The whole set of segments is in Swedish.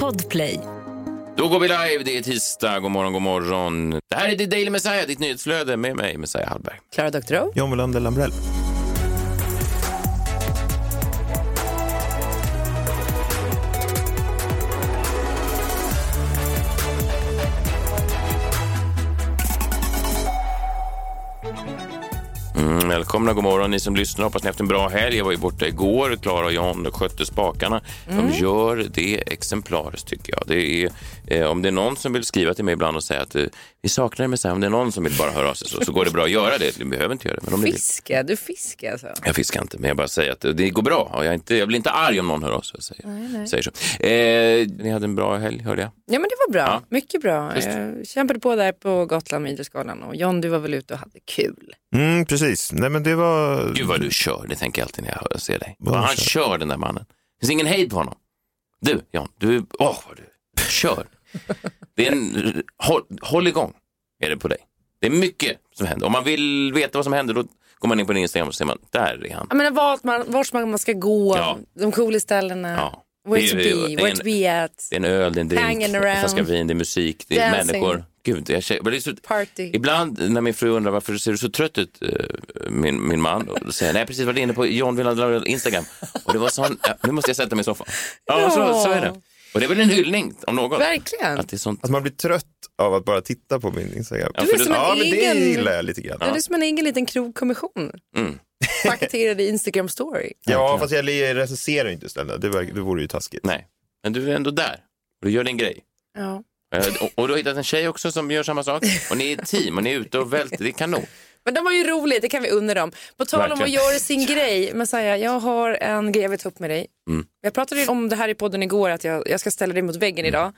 Podplay. Då går vi live, det är tisdag. God morgon, god morgon. Det här är The Daily Messiah, ditt nyhetsflöde med mig, Messiah Hallberg. Klara Doktorow. John Melander Lambrell. Välkomna, god morgon ni som lyssnar. Hoppas ni haft en bra helg. Jag var ju borta igår. Klara och John skötte spakarna. De gör det exemplariskt tycker jag. Det är, eh, om det är någon som vill skriva till mig ibland och säga att eh, vi saknar det, men så här, om det är någon som vill bara höra av sig så, så går det bra att göra det. Ni behöver inte göra det. Men om. Fiska, du fiskar alltså? Jag fiskar inte, men jag bara säger att det går bra. Och jag, är inte, jag blir inte arg om någon hör av sig och säger, säger så. Eh, ni hade en bra helg, hörde jag. Ja men det var bra, Ja. mycket bra. Just. Jag kämpade på där på Gotland med Idrottsgalan och John du var väl ute och hade kul. Mm, precis. Nej, men det var... Gud vad du kör, det tänker jag alltid när jag hör, ser dig. Vad han kör? kör den där mannen. Det finns ingen hejd på honom. Du, Jan, du, åh vad du kör. Det är en, håll, håll igång är det på dig. Det är mycket som händer. Om man vill veta vad som händer då går man in på din Instagram och ser man, där är han. Jag menar vart man, vart man ska gå, Ja. de coola ställena, Ja. where Det to be, det är where to be at, Det är en öl, det är en drink, Hanging en flaska vin, det är musik, det är Dancing. människor. Gud, jag, är så, party. Ibland när min fru undrar varför ser du så trött ut, eh, min, min man, och då säger jag, nej precis varit inne på John Wilander Instagram och det var sån, ja, nu måste jag sätta mig i soffan. Ja, så, så är det. Och det är väl en hyllning om något. Verkligen. Att det är sånt. Att man blir trött av att bara titta på min Instagram. Ja, Du för är det- som en Ja, men det egen- gillar jag lite grann. Ja. Det är som en egen liten krogkommission. Mm. Paketerad i Instagram story. Ja, fast jag recenserar inte ställen. Det, verk- det vore ju taskigt. Nej, men du är ändå där. Du gör din grej. Ja. Eh, Och, du har hittat en tjej också som gör samma sak. Och ni är ett team och ni är ute och välter. Det är kanon. Men de var ju roligt, det kan vi unna dem. På tal om att göra sin grej, Messiah, jag har en grej jag vill ta upp med dig. Mm. Jag pratade ju om det här i podden igår, att jag, jag ska ställa dig mot väggen idag.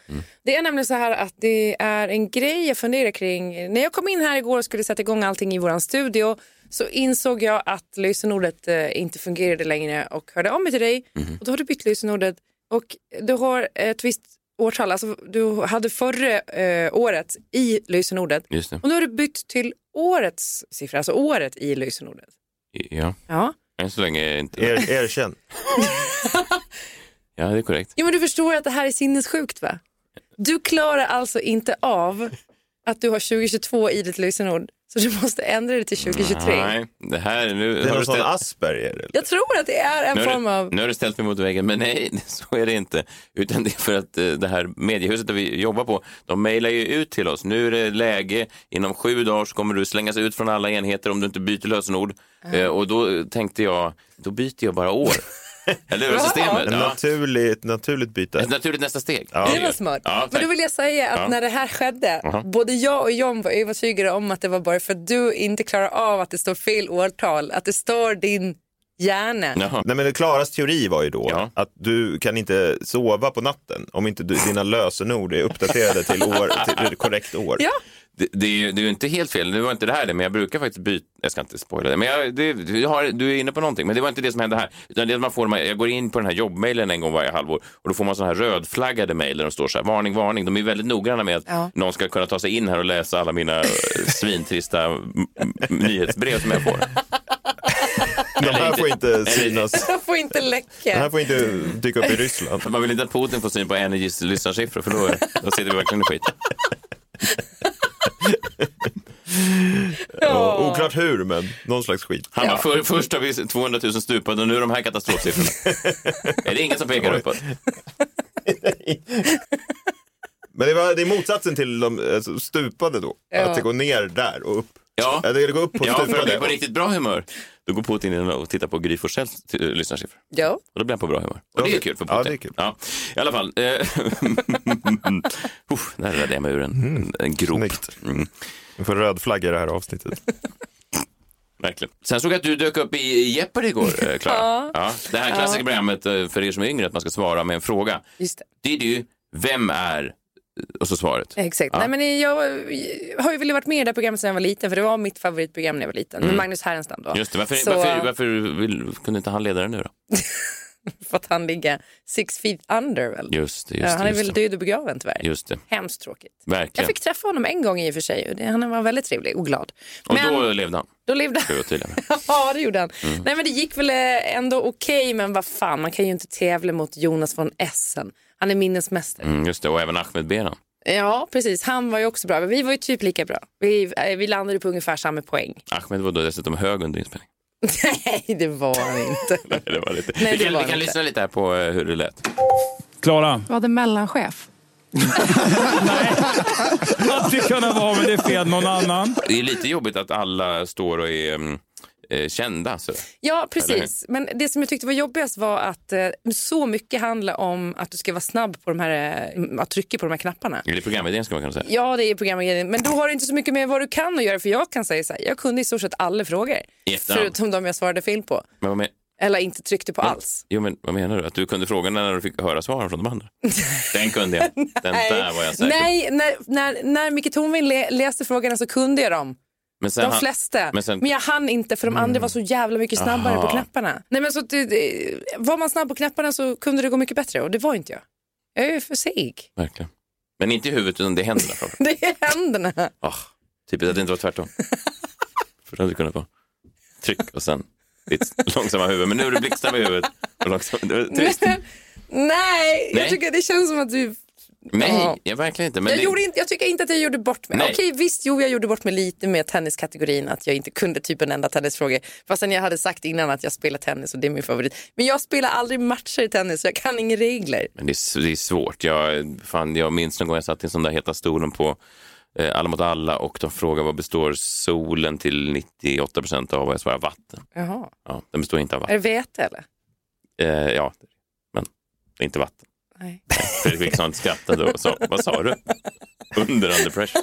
Det är nämligen så här att det är en grej jag funderar kring. När jag kom in här igår och skulle sätta igång allting i våran studio så insåg jag att lösenordet eh, inte fungerade längre och hörde av mig till dig. Och då har du bytt lösenordet och du har ett visst årtal, alltså du hade förra eh, året i lösenordet och nu har du bytt till årets siffra, alltså året i lösenordet. Ja, Ja. än så länge är jag inte... Er, erkänn. Ja, det är korrekt. Jo men du förstår att det här är sinnessjukt va? Du klarar alltså inte av att du har 2022 i ditt lösenord så du måste ändra det till 2023. Nej, det här är nu... Det är har du ställt- Asperger. eller? Jag tror att det är en Nu form du, av... nu har du ställt mig mot väggen, men nej, så är det inte. Utan det är för att eh, det här mediehuset där vi jobbar på, de mejlar ju ut till oss. Nu är det läge, inom sju dagar så kommer du slängas ut från alla enheter om du inte byter lösenord. Eh, och då tänkte jag, då byter jag bara år. Eller hur? Systemet. En Ja. naturlig, ett naturligt byte. Ett naturligt nästa steg. Ja. Det var smart. Ja, men då vill jag säga att Ja. när det här skedde, Aha. både jag och John var övertygade om att det var bara för att du inte klarar av att det står fel årtal, att det står din hjärna. Jaha. Nej, men Klaras teori var ju då Ja. att du kan inte sova på natten om inte du, dina lösenord är uppdaterade till, år, till korrekt år. Ja, Det, det, är ju, det är ju inte helt fel, det var inte det här det, men jag brukar faktiskt byta, jag ska inte spoila det, men jag, det, du, har, du är inne på någonting, men det var inte det som hände här. Utan det är att man får, de här- jag går in på den här jobbmailen en gång varje halvår och då får man sådana här rödflaggade mejl där de står så här, varning, varning. De är väldigt noggranna med att Ja. någon ska kunna ta sig in här och läsa alla mina eh, svintrista nyhetsbrev som jag får. De här får inte synas. jag får inte Den här läcka. får inte dyka upp i Ryssland. Man vill inte att Putin får syn på Energys lyssnarsiffror för då, då sitter vi verkligen i skit. Ja, oklart hur, men någon slags skit. Han bara, för, först har vi 200 000 stupade och nu är de här katastrofsiffrorna. är det inget som pekar uppåt? Men det, var, det är motsatsen till de alltså, stupade då. Ja. Att det går ner där och upp. Ja. Ja, det går upp på Ja, för jag är på riktigt bra humör, då går Putin in och tittar på Gry Forssells t- lyssnarsiffror. Ja. Och då blir han på bra humör. Och det är kul för Putin. Ja, det är kul. Ja, I alla fall. Eh, Uff, där räddade jag mig ur en, en, en grop. Snyggt. Mm, Vi får röd flagga i det här avsnittet. verkligen. Sen såg jag att du dök upp i Jeopardy igår, eh, Klara. ja. Det här klassiska programmet eh, för er som är yngre, att man ska svara med en fråga. Just det. Det är du, vem är, och så svaret. Exakt. Ja. Nej, men jag har ju velat varit med i det här programmet sedan jag var liten för det var mitt favoritprogram när jag var liten. Med Magnus Härenstam då. Mm. Just det, varför, Så- varför, varför vill, kunde inte han leda det nu då? för att han ligger six feet under väl? Just det, just ja, han är just väl död och begraven tyvärr. Just det, Hemskt tråkigt. Jag verkligen. fick träffa honom en gång i och för sig och han var väldigt trevlig och glad. Och Men då levde han, då levde han. ja, det gjorde han. Mm. Nej, men det gick väl eh, ändå okej, men vad fan, man kan ju inte tävla mot Jonas von Essen. Han är minnesmästare. Mm, just det, och även Ahmed Beran. Ja, precis. Han var ju också bra. Men vi var ju typ lika bra. Vi, eh, vi landade på ungefär samma poäng. Ahmed var då dessutom hög under inspelningen. Nej, det var han inte. Nej, det var lite. Nej, vi det kan, var vi kan inte. lyssna lite här på eh, hur det lät. Klara. Var det mellanchef? Hade kunnat vara, men det är fel. Någon annan. Det är lite jobbigt att alla står och är mm, eh, kända. Så. Ja, precis. Men det som jag tyckte var jobbigast var att eh, så mycket handlar om att du ska vara snabb på de här, eh, att trycka på de här knapparna. Är det programidén ska man kunna säga? Ja, det är programgrejen. Men då har du inte så mycket med vad du kan att göra. För jag kan säga så här, jag kunde i stort sett alla frågor. Efterhand. Förutom de jag svarade fel på. Men vad, men, Eller inte tryckte på alls. jo, men, vad menar du? Att du kunde frågorna när du fick höra svaren från de andra? Den kunde jag. Den där var jag säker. Nej, när, när, när Micke Tornving läste frågorna så kunde jag dem. Men De han- flesta. men Men, sen- jag hann inte för de andra var så jävla mycket snabbare Aha. på knapparna. Nej, men så det, det, var man snabb på knapparna så kunde det gå mycket bättre och det var inte jag. Jag är ju för seg. Verkligen. Men inte i huvudet, utan det är händerna. Det är händerna. Ah, typiskt att det inte var tvärtom. För det hade kunnat vara tryck och sen ditt långsamma huvud. Men nu är det blixtsnabb i huvudet. Och långsam, trist. Nej, Nej. jag tycker det känns som att du... Nej, Ja. jag verkligen inte. Men Jag, det, gjorde inte, jag tycker inte att jag gjorde bort mig. Nej. Okej, visst, jo, jag gjorde bort mig lite med tenniskategorin, att jag inte kunde typ en enda tennisfråga. Fastän jag hade sagt innan att jag spelar tennis och det är min favorit. Men jag spelar aldrig matcher i tennis, så jag kan inga regler. men det, är, det är svårt. Jag, fan, jag minns någon gång jag satt i en sån där heta stolen på eh, Alla mot alla och de frågade vad består solen till 98 procent av? Och jag svarade vatten. Jaha. Ja, den består inte av Är vatten. det vete eller? Eh, ja, men är inte vatten. Nej. Fredrik Wikingsson skrattade och sa, vad sa du? Under under pressure.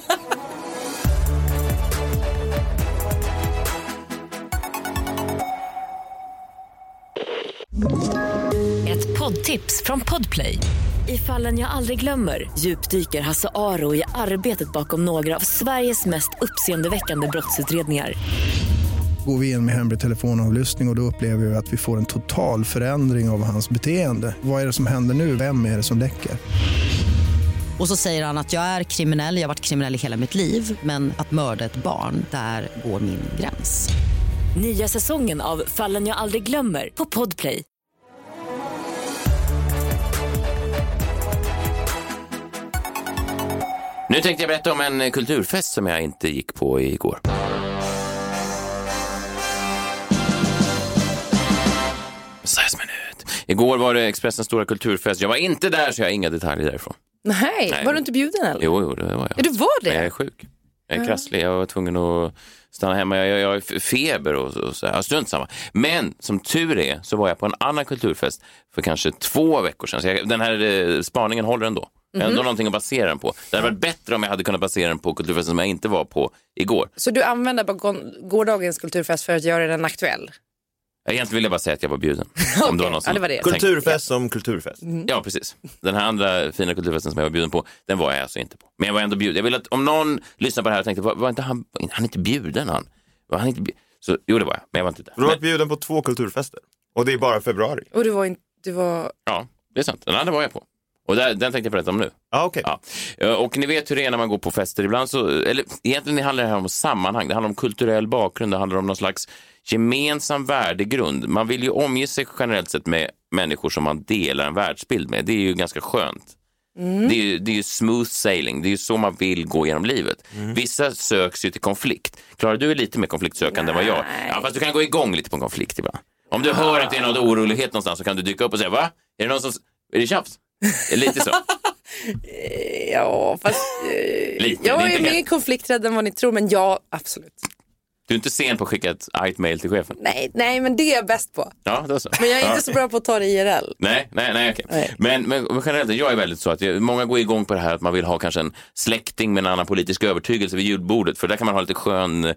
Ett poddtips från Podplay. I fallen jag aldrig glömmer djupdyker Hasse Aro i arbetet bakom några av Sveriges mest uppseendeväckande brottsutredningar. Går vi in med hemlig telefonavlyssning och, och då upplever vi att vi får en total förändring av hans beteende. Vad är det som händer nu? Vem är det som läcker? Och så säger han att jag är kriminell, jag har varit kriminell i hela mitt liv men att mörda ett barn, där går min gräns. Nya säsongen av Fallen jag aldrig glömmer på Podplay. Nu tänkte jag berätta om en kulturfest som jag inte gick på igår. Igår var det Expressens stora kulturfest. Jag var inte där så jag har inga detaljer därifrån. Nej, Nej. var du inte bjuden eller? Jo, jo, det var jag. Ja, du var det? Men jag är sjuk. Jag är krasslig. Jag var tvungen att stanna hemma. Jag, jag, jag har feber och, och så. Ja, strunt samma. Men som tur är så var jag på en annan kulturfest för kanske två veckor sedan. Så jag, den här eh, spaningen håller ändå. Jag har ändå någonting att basera den på. Det hade varit bättre om jag hade kunnat basera den på kulturfesten som jag inte var på igår. Så du använder bara gårdagens kulturfest för att göra den aktuell? Egentligen vill jag bara säga att jag var bjuden. Om det var någon som Ja, det var det. Kulturfest som kulturfest. Ja, precis. Den här andra fina kulturfesten som jag var bjuden på, den var jag alltså inte på. Men jag var ändå bjuden. Jag vill att om någon lyssnar på det här och tänkte, var, var inte han, var han inte bjuden han? Var han inte bjuden? Så, jo, det var jag, men jag var inte där. Du har Men, varit bjuden på två kulturfester. Och det är bara februari. Och du var inte... Du var... ja, det är sant. Den andra var jag på. Och där, den tänkte jag berätta om nu. Ja, okej. Ja. Eh, Och ni vet hur det är när man går på fester ibland så, eller egentligen handlar det här om sammanhang, det handlar om kulturell bakgrund, det handlar om någon slags gemensam värdegrund. Man vill ju omge sig generellt sett med människor som man delar en världsbild med. Det är ju ganska skönt. Det, är ju, det är ju smooth sailing, det är ju så man vill gå genom livet. Vissa söks ju till konflikt. Klarar du är lite mer konfliktsökande än vad jag. Ja, fast du kan gå igång lite på en konflikt ibland. Om du hör att det är någon orolighet någonstans så kan du dyka upp och säga, va? Är det någon som... Är det tjafs? Lite så. Ja, fast... eh, Lite, jag det är mer helt- konflikträdd än vad ni tror, men ja, absolut. Du är inte sen på att skicka ett argt mail till chefen? Nej, nej, men det är jag bäst på. Ja, då så. Men jag är inte så bra på att ta det IRL. Nej, nej, nej, okej. Nej. Men, men, men generellt, jag är väldigt så att jag, många går igång på det här att man vill ha kanske en släkting med en annan politisk övertygelse vid julbordet, för där kan man ha lite skön eh,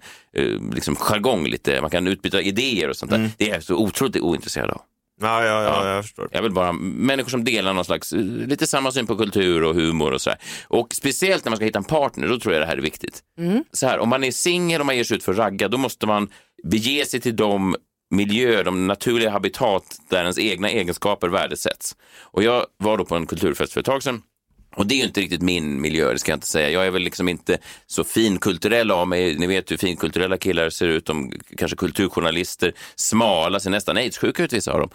liksom jargong, lite, man kan utbyta idéer och sånt där. Det är jag så otroligt ointresserad av. Ja, ja, ja, jag förstår. Jag vill bara människor som delar någon slags, eh, lite samma syn på kultur och humor och sådär. Och speciellt när man ska hitta en partner, då tror jag det här är viktigt. Så här, om man är singel och man ger sig ut för att ragga, då måste man bege sig till dem miljö, de naturliga habitat där ens egna egenskaper värdesätts. Och jag var då på en kulturfest för ett tag sedan och det är ju inte riktigt min miljö, det ska jag inte säga. Jag är väl liksom inte så finkulturell av mig. Ni vet hur finkulturella killar ser ut. De kanske kulturjournalister, smala, ser nästan aidssjuka ut vissa av dem.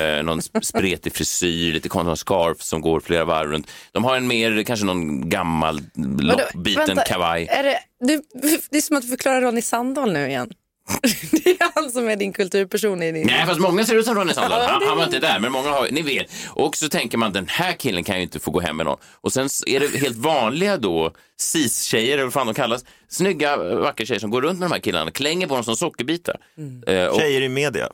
Eh, någon spretig frisyr, lite konstig scarf som går flera varv runt. De har en mer, kanske någon gammal loppbiten Vänta, kavaj. Är det, du, det är som att du förklarar Ronny Sandahl nu igen. det är han som är din kulturperson i din... Nej, fast många ser ut som Ronny. Ja, Han, han var inte där, men många har, ni vet. Och så tänker man, den här killen kan ju inte få gå hem med någon. Och sen är det helt vanliga då, cis-tjejer, eller vad fan de kallas, snygga, vackra tjejer som går runt med de här killarna, klänger på dem som sockerbitar. Eh, och, Tjejer i media.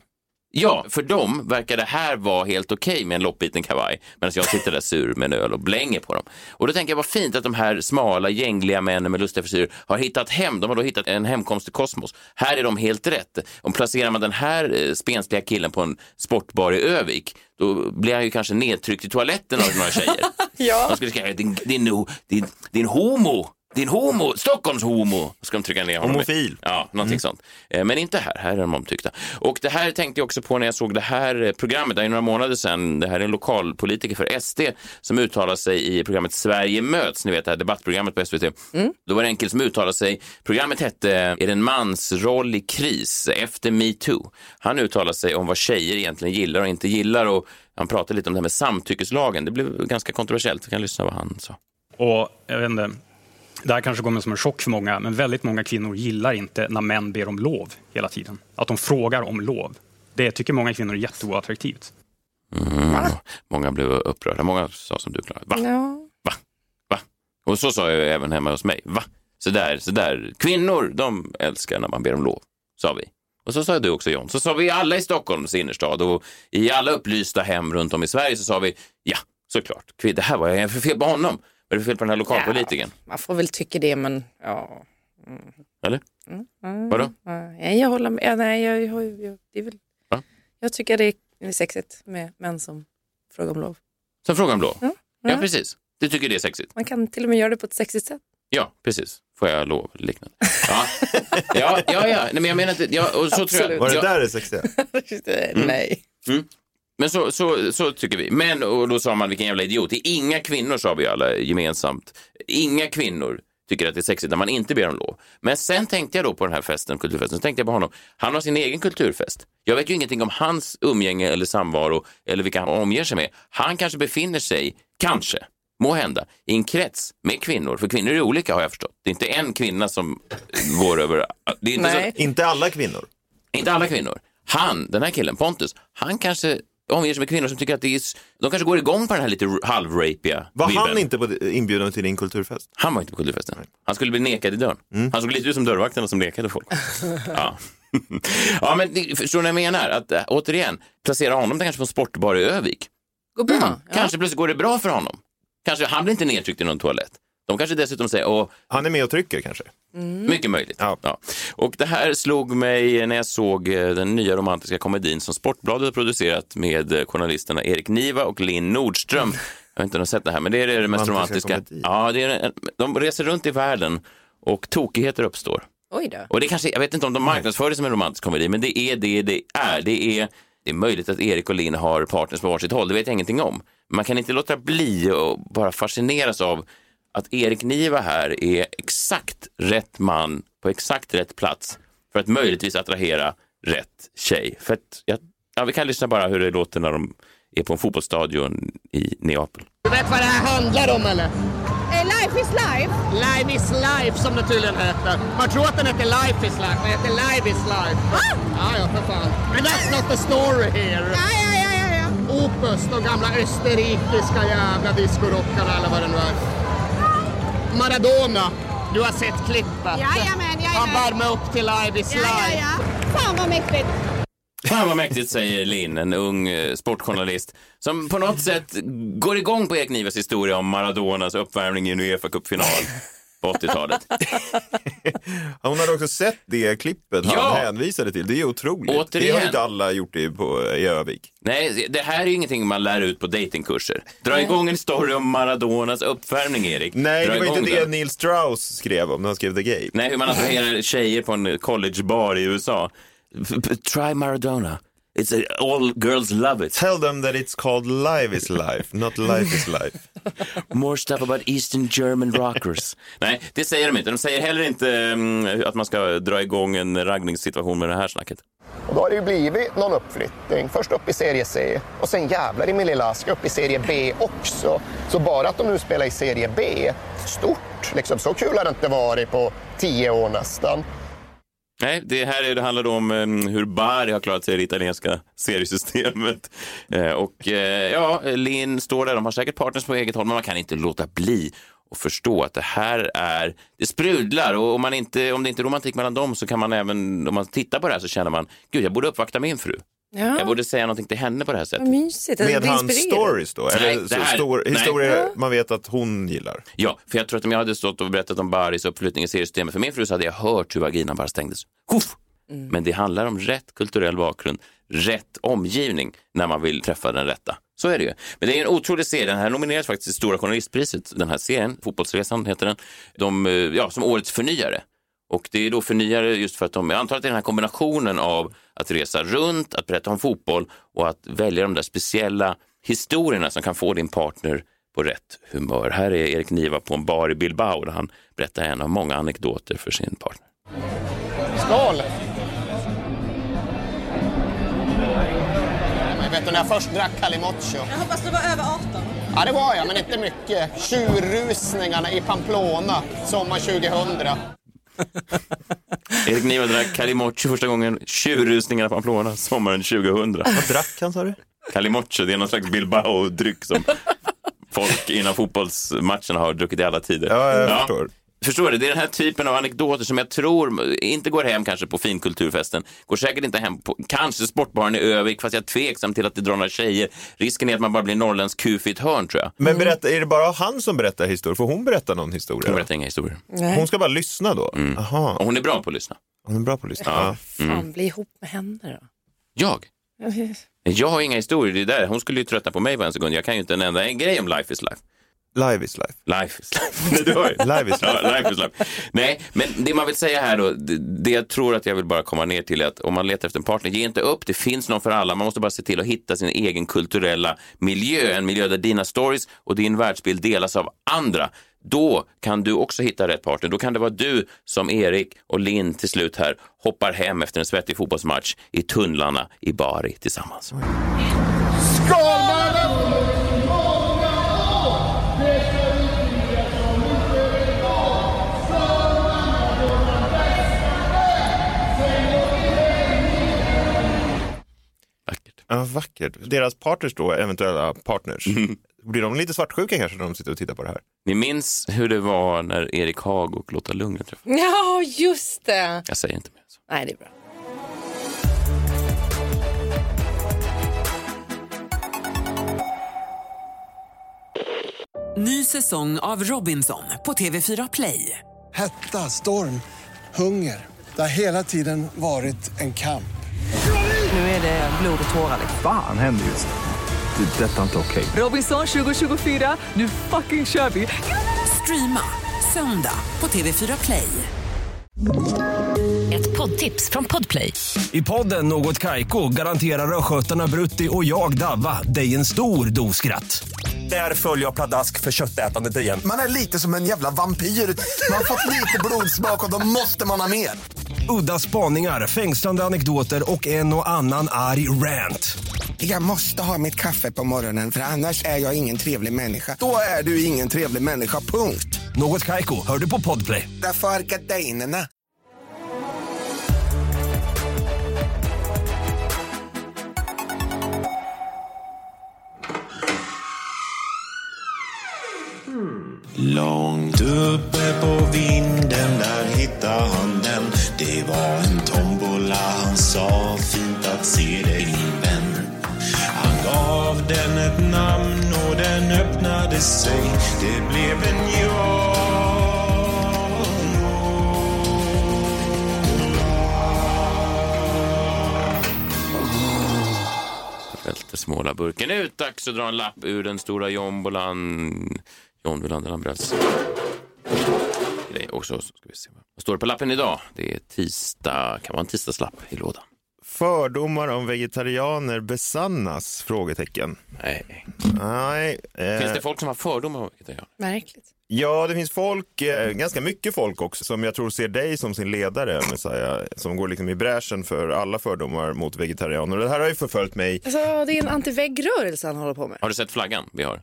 Ja, för dem verkar det här vara helt okej med en loppbiten kavaj, medan jag sitter där sur med en öl och blänger på dem. Och då tänker jag, vad fint att de här smala, gängliga männen med lustiga frisyrer har hittat hem. De har då hittat en hemkomst till kosmos. Här är de helt rätt. Om placerar man den här eh, spensliga killen på en sportbar i Övik, då blir han ju kanske nedtryckt i toaletten av några tjejer. Ja. De skulle din, din, din, din, din homo, din homo, Stockholms homo, ska de trycka ner honom. Homofil. Ja, någonting sånt. Eh, Men inte här, här är de omtyckta. Och det här tänkte jag också på när jag såg det här eh, programmet, det är några månader sedan, det här är en lokalpolitiker för SD som uttalar sig i programmet Sverige möts, ni vet det här debattprogrammet på SVT. Då var det en kille som uttalade sig, programmet hette Är det en mansroll i kris efter metoo? Han uttalar sig om vad tjejer egentligen gillar och inte gillar och han pratade lite om det här med samtyckeslagen. Det blev ganska kontroversiellt, vi kan lyssna vad han sa. Och jag vet inte, det här kanske kommer som en chock för många, men väldigt många kvinnor gillar inte när män ber om lov hela tiden. Att de frågar om lov. Det tycker många kvinnor är jätteoattraktivt. Mm. Många blev upprörda, många sa som du Klara. Va? Ja. Va? Va? Och så sa jag även hemma hos mig. Va? Så där, så där. Kvinnor, de älskar när man ber om lov, sa vi. Och så sa du också John. Så sa vi alla i Stockholms innerstad och i alla upplysta hem runt om i Sverige så sa vi ja, såklart. Kvin- Det här var jag för fel på honom. Vad är det för fel på den här lokalpolitiken? Man får väl tycka det, men ja. Eller? Mm, Vadå? Nej, jag håller med. Ja, nej, jag, jag, jag, det är väl, Va? jag tycker det är sexigt med män som frågar om lov. Så frågan om lov? Ja. Ja, Ja. precis. Du tycker det är sexigt? Man kan till och med göra det på ett sexigt sätt. Ja, precis. Får jag lov? Liknande. Ja, ja, ja. ja. Nej, men jag menar inte... Ja, och så tror jag. Var det ja, där det sexiga? Nej. Men så, så, så tycker vi. Men, och då sa man vilken jävla idiot. Det är inga kvinnor, sa vi alla gemensamt. Inga kvinnor tycker att det är sexigt när man inte ber om lov. Men sen tänkte jag då på den här festen, kulturfesten, så tänkte jag på honom. Han har sin egen kulturfest. Jag vet ju ingenting om hans umgänge eller samvaro eller vilka han omger sig med. Han kanske befinner sig, kanske, må hända, i en krets med kvinnor. För kvinnor är olika har jag förstått. Det är inte en kvinna som går över... Det är inte Nej. så, Inte alla kvinnor. inte alla kvinnor. Han, den här killen, Pontus, han kanske omger sig med kvinnor som tycker att det är... De kanske går igång på den här lite halvrapiga Var vibben. han inte på, inbjuden till din kulturfest? Han var inte på kulturfesten. Han skulle bli nekad i dörren. Han såg lite ut som dörrvakterna som nekade folk. ja. ja, men förstår ni vad jag menar? Att, äh, återigen, placera honom kanske på en sportbar i Övik. Går bra. Mm. Ja. Kanske plötsligt går det bra för honom. Kanske han blir inte nedtryckt i någon toalett. De kanske dessutom säger, åh, Han är med och trycker kanske. mycket möjligt. Ja. Och det här slog mig när jag såg eh, den nya romantiska komedin som Sportbladet har producerat med eh, journalisterna Erik Niva och Linn Nordström. Jag vet inte om ni har sett det här, men det är det mest Romantiska romantiska. komedi. Ja, det är en, de reser runt i världen och tokigheter uppstår. Oj då. Och det kanske, jag vet inte om de marknadsför det som en romantisk komedi, men det är det det är. Det är, det är möjligt att Erik och Linn har partners på varsitt håll, det vet jag ingenting om. Man kan inte låta bli och bara fascineras av att Erik Niva här är exakt rätt man på exakt rätt plats för att möjligtvis attrahera rätt tjej. För att, ja, ja, vi kan lyssna bara hur det låter när de är på en fotbollsstadion i Neapel. Du vet vad det här handlar om eller? Life is life. Live is life som det tydligen heter. Man tror att den heter Life is life, men den heter Live is life. Ja, ja, för fan. Men that's not the story here. Ja, ja, ja, ja, ja. Opus, de gamla österrikiska jävla discorockarna eller vad det nu är. Maradona, du har sett klippet. Jajamän, jajamän. Han värmer upp till Live is Ja, ja, life. ja. Fan vad mäktigt. Fan vad mäktigt, säger Linn, en ung eh, sportjournalist som på något sätt går igång på Erik Nivas historia om Maradonas uppvärmning i en Uefa-cupfinal på 80-talet. Hon hade också sett det klippet han Ja. hänvisade till. Det är otroligt. Det har Återigen. inte alla gjort det på, i Övik. Nej, det här är ingenting man lär ut på datingkurser. Dra igång en story om Maradonas uppvärmning, Erik. Nej, Dra det var inte det den. Neil Strauss skrev om när han skrev The Game. Nej, hur man attraherar tjejer på en collegebar i USA. Try Maradona. It's a, all girls love it. Tell them that it's called live is life, not life is life. More stuff about Eastern German rockers. Nej, det säger de inte. De säger heller inte mm, att man ska dra igång en raggningssituation med det här snacket. Och då har det ju blivit någon uppflyttning. Först upp i serie C och sen jävlar i min lilla ask upp i serie B också. Så bara att de nu spelar i serie B, stort. Liksom, så kul har det inte varit på tio år nästan. Nej, det här är, det handlar om ehm, hur Bari har klarat sig i det italienska seriesystemet. Eh, och eh, ja, Linn står där, de har säkert partners på eget håll, men man kan inte låta bli och förstå att det här är, det sprudlar och om, man inte, om det inte är romantik mellan dem så kan man även, om man tittar på det här så känner man, gud jag borde uppvakta min fru. Ja. Jag borde säga någonting till henne på det här sättet. Mysigt. Alltså, Med hans stories då? Eller Nej, här- stor, historier man vet att hon gillar? Ja, för jag tror att om jag hade stått och berättat om Baris uppflyttning i seriesystemet för min fru så hade jag hört hur vaginan bara stängdes. Huff! Men det handlar om rätt kulturell bakgrund, rätt omgivning när man vill träffa den rätta. Så är det ju. Men det är en otrolig serie. Den här nomineras faktiskt till Stora Journalistpriset, den här serien. Fotbollsresan heter den. De, eh, ja, som årets förnyare. Och det är då förnyare just för att de, jag antar att det är den här kombinationen av att resa runt, att berätta om fotboll och att välja de där speciella historierna som kan få din partner på rätt humör. Här är Erik Niva på en bar i Bilbao där han berättar en av många anekdoter för sin partner. Skål! Vet du, när jag först drack Calimocho. Jag hoppas du var över 18. Ja, det var jag, men inte mycket. Tjurrusningarna i Pamplona, sommar 2000. Erik Niva drack Calimocho första gången, tjurrusningarna på Pamplona, sommaren 2000. Vad drack han sa du? Calimocho, det är någon slags Bilbao-dryck som folk innan fotbollsmatcherna har druckit i alla tider. Ja, jag förstår. Förstår du? Det är den här typen av anekdoter som jag tror inte går hem kanske på finkulturfesten. Går säkert inte hem på, kanske sportbaren i Övik, fast jag är tveksam till att det drar några tjejer. Risken är att man bara blir norrländsk kufigt hörn tror jag. Men berätta, är det bara han som berättar historier? Får hon berätta någon historia? Hon berättar inga historier. Hon ska bara lyssna då? Aha. Och hon är bra på att lyssna. Hon är bra på att lyssna. Ja. Ja. Fan, bli ihop med henne då. Jag? Jag har inga historier, det är där. Hon skulle ju tröttna på mig på en sekund. Jag kan ju inte en enda en grej om life is life. Live is life. Life is life. Nej, du. Live is life. Ja, life is life. Nej, men det man vill säga här då, det, det jag tror att jag vill bara komma ner till är att om man letar efter en partner, ge inte upp, det finns någon för alla. Man måste bara se till att hitta sin egen kulturella miljö, en miljö där dina stories och din världsbild delas av andra. Då kan du också hitta rätt partner. Då kan det vara du som Erik och Linn till slut här hoppar hem efter en svettig fotbollsmatch i tunnlarna i Bari tillsammans. Ja, vackert. Deras partners då, eventuella partners. Blir de lite svartsjuka kanske när de sitter och tittar på det här? Ni minns hur det var när Erik Haag och Lotta Lundgren träffades? Ja, just det. Jag säger inte mer. Nej, det är bra. Ny säsong av Robinson på TV4 Play. Hetta, storm, hunger. Det har hela tiden varit en kamp. Nu är det blod och tårar. Fan händer just nu. Det. är Detta är inte okej. Robinson 2024, nu fucking kör vi! Streama söndag på TV4 Play. Ett poddtips från Podplay. I podden Något Kaiko garanterar östgötarna Brutti och jag, Davva, dig en stor dos skratt. Där följer jag pladask för köttätandet igen. Man är lite som en jävla vampyr. Man har fått lite blodsmak och då måste man ha mer. Udda spaningar, fängslande anekdoter och en och annan arg rant. Jag måste ha mitt kaffe på morgonen för annars är jag ingen trevlig människa. Då är du ingen trevlig människa, punkt. Något Kaiko, hör du på Podplay. Därför är gardinerna. Långt uppe på vinden där hittade han det var en tombola, han sa fint att se dig min vän Han gav den ett namn och den öppnade sig Det blev en ja Välter smålaburken ut. Dags att dra en lapp ur den stora jombolan. John Wilander Lambrells. Är också, så ska vi se. Vad står det på lappen idag? Det är tisdag, kan vara en tisdagslapp i lådan. Fördomar om vegetarianer besannas? Frågetecken. Nej. Nej. eh, Finns det folk som har fördomar om vegetarianer? Märkligt. Ja, det finns folk, eh, ganska mycket folk också, som jag tror ser dig som sin ledare, Messiah, som går liksom i bräschen för alla fördomar mot vegetarianer. Och det här har ju förföljt mig. Alltså, det är en antiväggrörelse han håller på med. Har du sett flaggan vi har?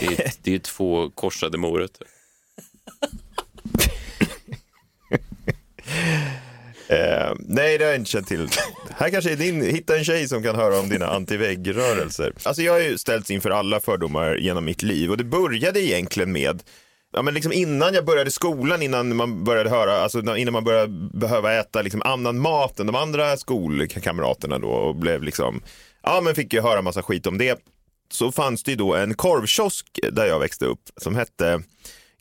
Det är, det är två korsade morötter. Eh, nej, det har jag inte känt till. Här kanske är din, hitta en tjej som kan höra om dina antiväggrörelser. Alltså jag har ju ställts inför alla fördomar genom mitt liv och det började egentligen med Ja, men liksom innan jag började skolan, innan man började höra, alltså innan man började behöva äta liksom annan mat än de andra skolkamraterna då och blev liksom, ja men fick ju höra massa skit om det. Så fanns det ju då en korvkiosk där jag växte upp som hette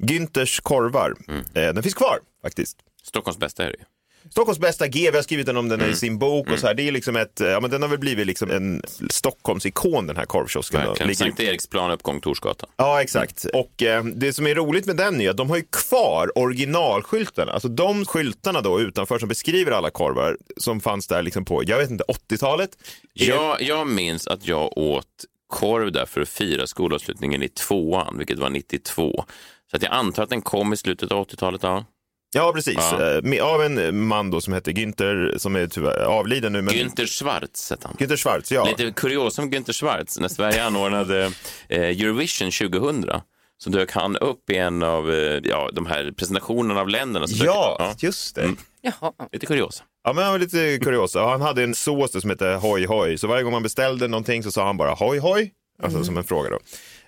Günthers korvar. Eh, Den finns kvar faktiskt. Stockholms bästa är det ju. Stockholms bästa G, vi har skrivit den om den Mm. i sin bok och så här. Det är liksom ett, ja men den har väl blivit liksom en Stockholmsikon den här korvkiosken. Verkligen. Ligger Sankt Eriksplan, uppgång Torsgatan. Ja, exakt. Och eh, det som är roligt med den är att de har ju kvar originalskyltarna. Alltså de skyltarna då utanför som beskriver alla korvar som fanns där liksom på, jag vet inte, 80-talet. Jag, jag minns att jag åt korv där för att fira skolavslutningen i tvåan, vilket var 92. Så att jag antar att den kom i slutet av 80-talet. Ja. Ja, precis. Ja. Eh, Av en man då som heter Günther, som är tyvärr avliden nu. Men... Günther Schwarz hette han. Günther Schwarz, ja. Lite kurios om Günther Schwarz. När Sverige anordnade eh, Eurovision 2000 så dök han upp i en av eh, ja, de här presentationerna av länderna. Så dök- Ja, just det. Jaha. Lite kuriosa. Ja, men han var lite kuriosa. Han hade en sås som hette hoj hoj. Så varje gång man beställde någonting så sa han bara hoj hoj. Alltså som en fråga då.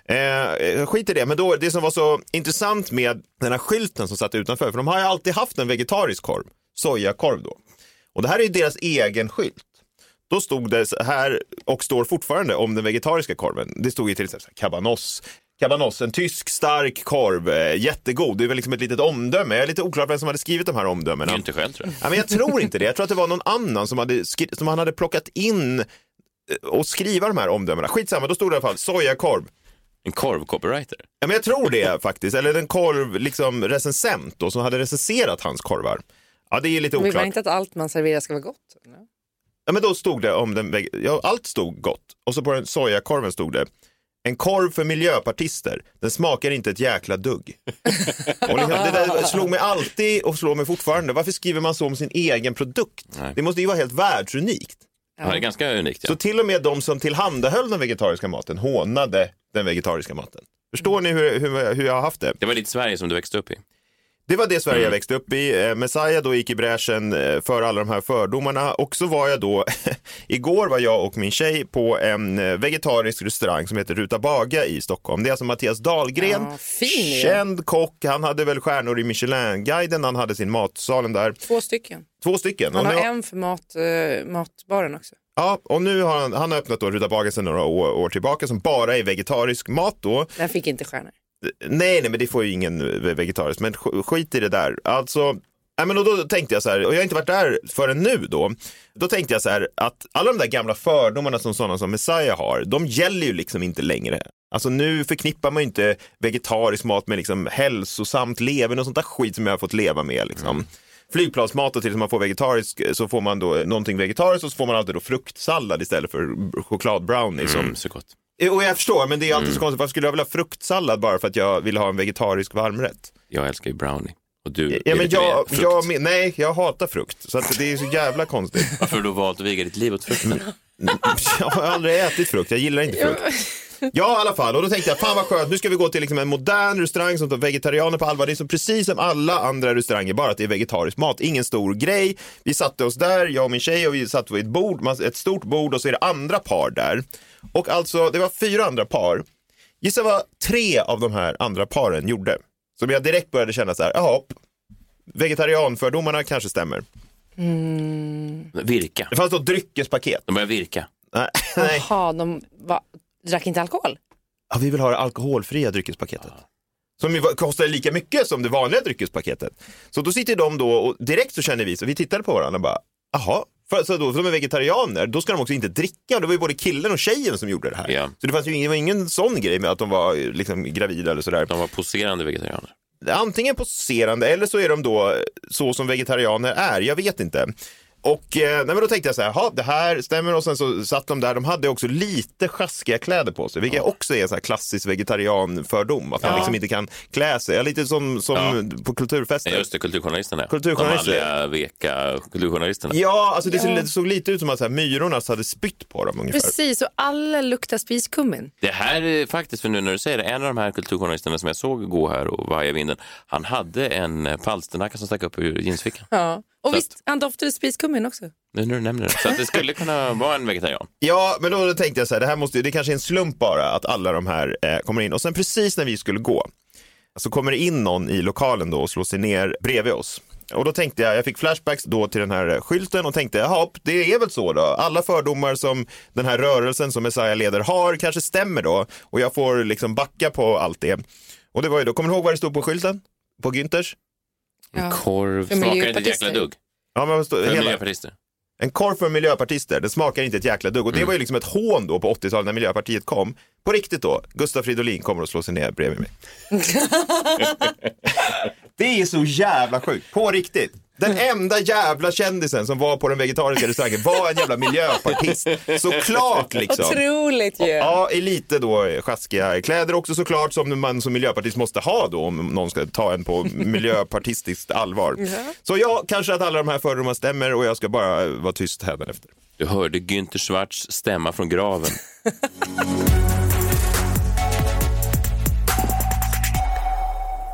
Eh, skit i det, men då, det som var så intressant med den här skylten som satt utanför, för de har ju alltid haft en vegetarisk korv, sojakorv då. Och det här är ju deras egen skylt. Då stod det här, och står fortfarande, om den vegetariska korven. Det stod ju till exempel här, cabanos. En tysk stark korv, eh, jättegod. Det är väl liksom ett litet omdöme. Jag är lite oklar vem som hade skrivit de här omdömena. Günther själv tror jag. Ja, men jag tror inte det. Jag tror att det var någon annan som, hade som han hade plockat in eh, och skriva de här omdömena. Skitsamma, då stod det i alla fall sojakorv. En korv-copywriter? Ja, men jag tror det faktiskt. Eller en korv, liksom som hade recenserat hans korvar. Ja, det är lite Vill man oklart. inte att allt man serverar ska vara gott? eller? Ja, men då stod det om den, ja, allt stod gott. Och så på den sojakorven stod det, en korv för miljöpartister, den smakar inte ett jäkla dugg. och liksom, det där slog mig alltid och slår mig fortfarande. Varför skriver man så om sin egen produkt? Nej. Det måste ju vara helt världsunikt. Ja, det är ganska unikt. Ja. Så till och med de som tillhandahöll den vegetariska maten hånade den vegetariska maten. Förstår ni hur, hur, hur jag har haft det? Det var ditt Sverige som du växte upp i. Det var det Sverige jag växte upp i. Eh, Messiah då gick i bräschen eh, för alla de här fördomarna och så var jag då, igår var jag och min tjej på en eh, vegetarisk restaurang som heter Ruta Baga i Stockholm. Det är alltså Mattias Dahlgren, Ja, fin känd kock. Han hade väl stjärnor i Michelin-guiden, han hade sin matsalen där. Två stycken. Två stycken. Han har nu- en för mat, eh, matbaren också. Ja, och nu har han, han har öppnat då Ruta Baga sedan några år, år tillbaka som bara är vegetarisk mat då. Den fick inte stjärnor. Nej, nej, men det får ju ingen vegetarisk, men sk- skit i det där. Alltså, nej, men då tänkte jag så här, och jag har inte varit där förrän nu då, då tänkte jag så här att alla de där gamla fördomarna som sådana som Messiah har, de gäller ju liksom inte längre. Alltså nu förknippar man ju inte vegetarisk mat med liksom hälsosamt leverne och sånt där skit som jag har fått leva med liksom. Flygplansmat och till som man får vegetarisk så får man då någonting vegetariskt och så får man alltid då fruktsallad istället för chokladbrownie. Som... Mm, så gott. Eh, Och jag förstår, men det är alltid så konstigt. Varför skulle jag vilja ha fruktsallad bara för att jag vill ha en vegetarisk varmrätt? Jag älskar ju brownie. Och du Ja, men jag, frukt. jag, nej, jag hatar frukt. Så det är så jävla konstigt. Varför har du valt att viga ditt liv åt frukten? Jag har aldrig ätit frukt, jag gillar inte frukt. Ja, i alla fall. Och då tänkte jag, fan vad skönt, nu ska vi gå till liksom en modern restaurang som tar vegetarianer på allvar. Det är så precis som alla andra restauranger, bara att det är vegetarisk mat. Ingen stor grej. Vi satte oss där, jag och min tjej, och vi satt vid ett bord, ett stort bord och så är det andra par där. Och alltså, det var fyra andra par. Gissa vad tre av de här andra paren gjorde. Som jag direkt började känna så här, jaha, vegetarianfördomarna kanske stämmer. Virka. Det fanns då dryckespaket. De börjar virka. Nej. Jaha, de va, drack inte alkohol? Ja, vi vill ha det alkoholfria dryckespaketet. Som ju var- kostar lika mycket som det vanliga dryckespaketet. Så då sitter de då och direkt så känner vi, så vi tittade på varandra och bara, jaha, för, så då, för de är vegetarianer, då ska de också inte dricka. Det var ju både killen och tjejen som gjorde det här. Ja. Så det fanns ju ingen, det var ingen sån grej med att de var liksom gravida eller sådär. De var poserande vegetarianer. Antingen poserande eller så är de då så som vegetarianer är, jag vet inte och eh, nej, men då tänkte jag så här, "Jaha, det här stämmer och sen så satt de där, de hade också lite sjaskiga kläder på sig, vilket också är en så här klassisk vegetarianfördom, att man Ja. liksom inte kan klä sig, Ja, lite som, som på kulturfester. Just det, kulturjournalisterna. Kulturjournalister. De manliga, veka kulturjournalisterna. Ja, alltså det Ja. såg- såg lite ut som att så här, myrorna hade spytt på dem ungefär. Precis, och alla luktar spiskummin. Det här är faktiskt, för nu när du säger det, en av de här kulturjournalisterna som jag såg gå här och vaja i vinden, han hade en palsternacka som stack upp ur jeansfickan. Ja. Och Så visst, han doftade spiskummin också. Nu när du nämner det. Så att det skulle kunna vara en vegetarian. Ja, men då tänkte jag så här, det här måste det kanske är en slump bara att alla de här eh, kommer in. Och sen precis när vi skulle gå så kommer det in någon i lokalen då och slår sig ner bredvid oss. Och då tänkte jag, jag fick flashbacks då till den här skylten och tänkte, jaha, det är väl så då. Alla fördomar som den här rörelsen som Messiah leder har kanske stämmer då. Och jag får liksom backa på allt det. Och det var ju då, kommer du ihåg vad det stod på skylten? På Günthers? En korv För smakar inte ett miljöpartister. jäkla dugg. Ja, men vad står- För hela- miljöpartister. En korv för miljöpartister, det smakar inte ett jäkla dugg. Och det var ju liksom ett hån då på 80-talet när Miljöpartiet kom. På riktigt då, Gustav Fridolin kommer att slå sig ner bredvid mig. det är så jävla sjukt, på riktigt. Den enda jävla kändisen som var på den vegetariska restaurangen var en jävla miljöpartist. Såklart liksom. Otroligt ju. Ja, i lite då sjaskiga kläder också såklart som man som miljöpartist måste ha då om någon ska ta en på miljöpartistiskt allvar. Så ja, kanske att alla de här fördomarna stämmer och jag ska bara vara tyst hädanefter. Du hörde Günther Schwarz stämma från graven.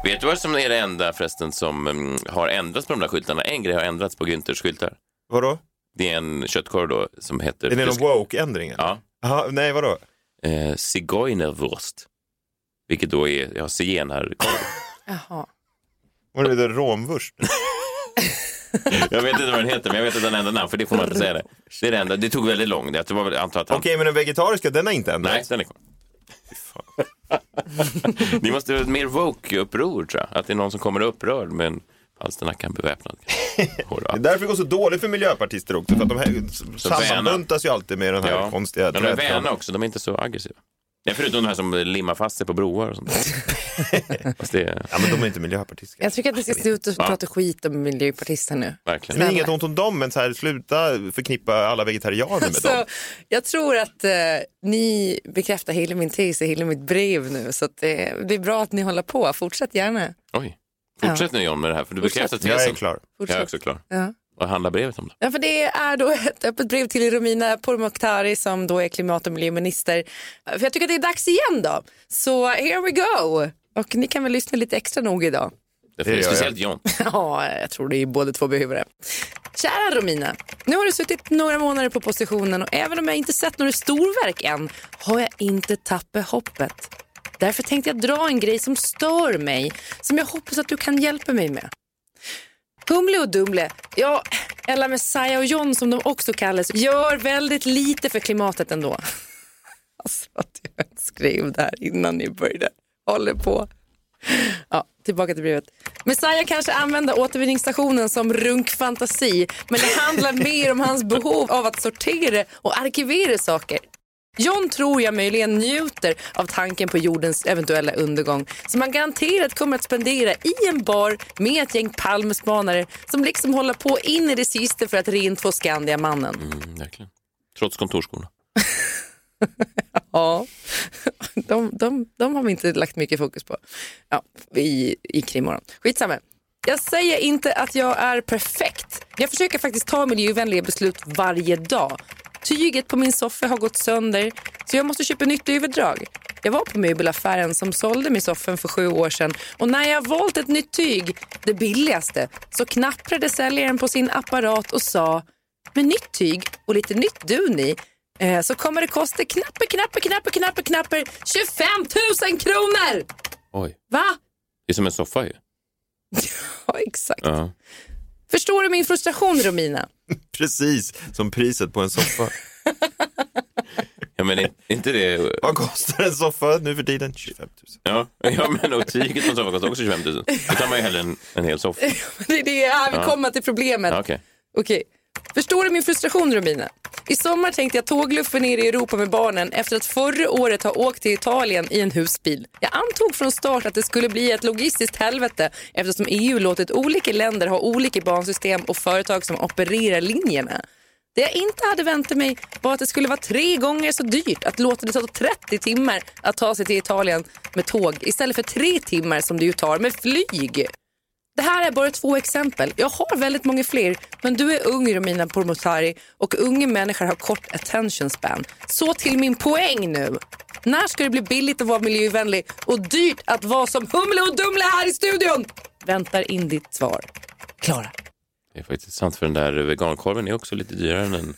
Vet du vad som är det enda förresten som mm, har ändrats på de där skyltarna? En grej har ändrats på Günthers skyltar. Vadå? Det är en köttkorv då som heter... Är det någon woke-ändring? Ja. Aha, nej, vadå? Eh, Zigeunerwurst. Vilket då är ja, zigenarkorv. Jaha. Vad är det, romvurst? jag vet inte vad den heter, men jag vet att den enda namn, för det får man inte säga det. Det är det enda. Det tog väldigt lång. Det var väl, antar att han... Okej, men den vegetariska, den har inte ändrats? Nej, den är kvar. Ni måste ha ett mer woke-uppror, tror jag. Att det är någon som kommer upprörd med en palsternackan beväpnad. Det är därför det går så dåligt för miljöpartister också, för att de här sammanbuntas ju alltid med den här Ja. konstiga Men de är väna också, de är inte så aggressiva. Ja, förutom de här som limmar fast sig på broar och sånt. Fast det... Ja, men de är inte miljöpartister. Jag tycker att ni ska sluta Ja. prata skit om miljöpartister nu. Verkligen. Men inget ont om dem, men så här, sluta förknippa alla vegetarianer med Alltså, dem. jag tror att eh, ni bekräftar hela min tes och hela mitt brev nu. Så att det, det är bra att ni håller på. Fortsätt gärna. Oj. Fortsätt nu John med det här, för du Fortsätt. bekräftar tesen. Jag är klar. Jag är också klar. Ja. Vad handlar brevet om då? Ja, för det är då ett öppet brev till Romina Pourmokhtari som då är klimat och miljöminister. För jag tycker att det är dags igen då. Så here we go. Och ni kan väl lyssna lite extra nog idag. Det är speciellt John. Ja, jag tror det är båda två behöver det. Kära Romina, nu har du suttit några månader på positionen och även om jag inte sett några storverk än har jag inte tappat hoppet. Därför tänkte jag dra en grej som stör mig, som jag hoppas att du kan hjälpa mig med. Humle och Dumle, ja, eller Messiah och John som de också kallas, gör väldigt lite för klimatet ändå. Alltså att jag skrev det här innan ni började. Håller på. Ja, tillbaka till brevet. Messiah kanske använder återvinningsstationen som runkfantasi, men det handlar mer om hans behov av att sortera och arkivera saker. John tror jag möjligen njuter av tanken på jordens eventuella undergång som han garanterat kommer att spendera i en bar med ett gäng palmspanare som liksom håller på in i det sista för att rentvå Skandiamannen. Mm, verkligen. Trots kontorsskorna. Ja, de, de, de har vi inte lagt mycket fokus på ja, i, i Krimmorgon. Skitsamma. Jag säger inte att jag är perfekt. Jag försöker faktiskt ta miljövänliga beslut varje dag. Tyget på min soffa har gått sönder så jag måste köpa nytt överdrag. Jag var på möbelaffären som sålde mig soffan för sju år sedan och när jag valt ett nytt tyg, det billigaste, så knapprade säljaren på sin apparat och sa med nytt tyg och lite nytt dun i eh, så kommer det kosta knapper, knapper, knapper, knapper, knapper 25 000 kronor! Oj. Va? Det är som en soffa ju. Ja, exakt. Ja. Förstår du min frustration, Romina? Precis som priset på en soffa. Ja, men inte det... Vad kostar en soffa nu för tiden? 25 000. Ja, ja men och tyget på en soffa kostar också 25 000. Då tar man ju hellre en, en hel soffa. Det är det här vi Ja. kommer till problemet. Ja, Okej. Okej. Förstår du min frustration Romina? I sommar tänkte jag tågluffa ner i Europa med barnen efter att förra året ha åkt till Italien i en husbil. Jag antog från start att det skulle bli ett logistiskt helvete eftersom EU låtit olika länder ha olika bansystem och företag som opererar linjerna. Det jag inte hade väntat mig var att det skulle vara tre gånger så dyrt att låta det ta 30 timmar att ta sig till Italien med tåg istället för tre timmar som det ju tar med flyg. Det här är bara två exempel. Jag har väldigt många fler, men du är ung Romina Pourmokhtari och unga människor har kort attention span. Så till min poäng nu. När ska det bli billigt att vara miljövänlig och dyrt att vara som Humle och Dumle här i studion? Väntar in ditt svar. Klara. Det är faktiskt sant, för den där vegankorven är också lite dyrare än den,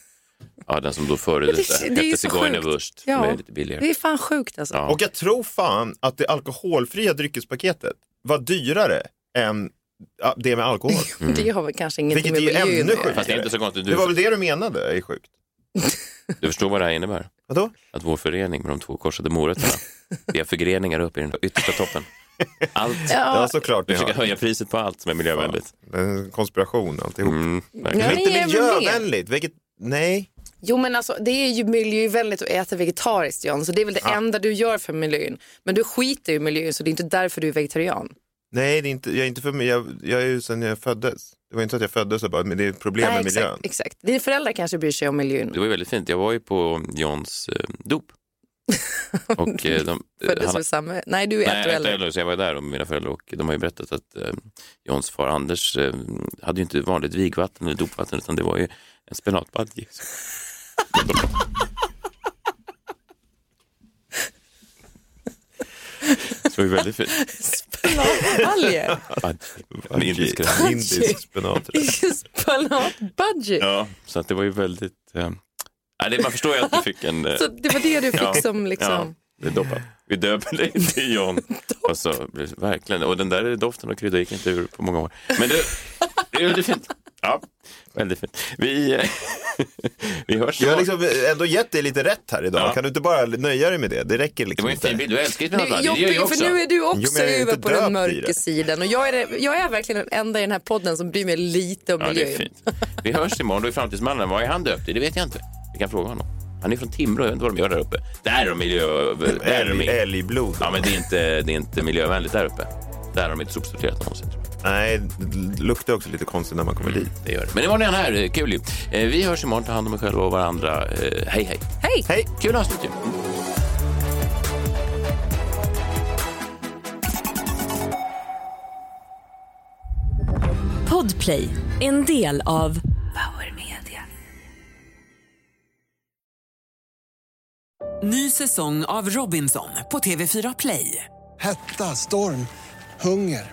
ja, den som då före det- det hette Zigeunerwurst. sjukt. Ja. som är lite billigare. Det är fan sjukt alltså. Ja. Och jag tror fan att det alkoholfria dryckespaketet var dyrare än ja, det med alkohol. Det har väl kanske ingenting Vilket med är miljön ännu att göra. Fast det är inte så konstigt. Du, Det var väl det du menade är sjukt? du förstår vad det här innebär? Vadå? Att vår förening med de två korsade morötterna, vi har förgreningar upp i den yttersta toppen. Allt. Ja. Ja, såklart Vi försöker höja priset på allt som är miljövänligt. En konspiration alltihop. Mm, Ja, verkligen. Inte är väl miljövänligt, vilket, nej. Jo men alltså det är ju miljövänligt att äta vegetariskt John, så det är väl det enda du gör för miljön. Men du skiter i miljön så det är inte därför du är vegetarian. Nej, det är inte, jag är inte för mig. Jag, jag är ju sen jag föddes. Det var inte så att jag föddes och bara, men det är problem Nej, med miljön. exakt, exakt. Dina föräldrar kanske bryr sig om miljön. Det var ju väldigt fint. Jag var ju på Johns eh, dop. Och, eh, de, Föddes han- väl samma... Nej du är Nej, ett äldre. äldre, så jag var där och mina föräldrar och de har ju berättat att eh, Johns far Anders eh, hade ju inte vanligt vigvatten eller dopvatten utan det var ju en spenatbadji. Så det var ju väldigt fint. Spenatbalje. Badji. En indisk rätt. Indisk spenat. Spenatbudget. Ja, så att det var ju väldigt... Eh, nej, det, man förstår ju att du fick en... eh, Så det var det du fick som liksom... Ja, det är doppat. Vi döper dig till John. och så, verkligen. Och den där doften av krydda gick inte ur på många år. Men det, det är väldigt fint. Ja, väldigt fint. Vi, vi hörs Jag har liksom ändå gett dig lite rätt här idag. Ja. Kan du inte bara nöja dig med det? Det räcker Det liksom var en fin inte. bild. Du älskar ju Det spenatbadji. Det gör jag jobbigt också. för nu är du Jo, också är över inte på den mörka det. sidan. Och jag är, jag är verkligen den enda i den här podden som bryr mig lite om Ja, det miljön. är fint. Vi hörs imorgon. Då är Framtidsmannen. Vad är han döpt i? Det vet jag inte. Vi kan fråga honom. Han är från Timrå. Jag vet inte vad de gör där uppe. Där är de miljö... Älgblod. Ja, men det är, inte, det är inte miljövänligt där uppe. Där har de inte sopsorterat någonsin. Nej, det luktar också lite konstigt när man kommer dit. Det gör det. Men imorgon är han här. Kul ju. Eh, Vi hörs imorgon. Ta hand om er själva och varandra. Eh, Hej, hej. Hej! Hej! Kul avsnitt ju. Podplay, en del av Power Media. Ny säsong av Robinson på TV4 Play. Hetta, storm, hunger.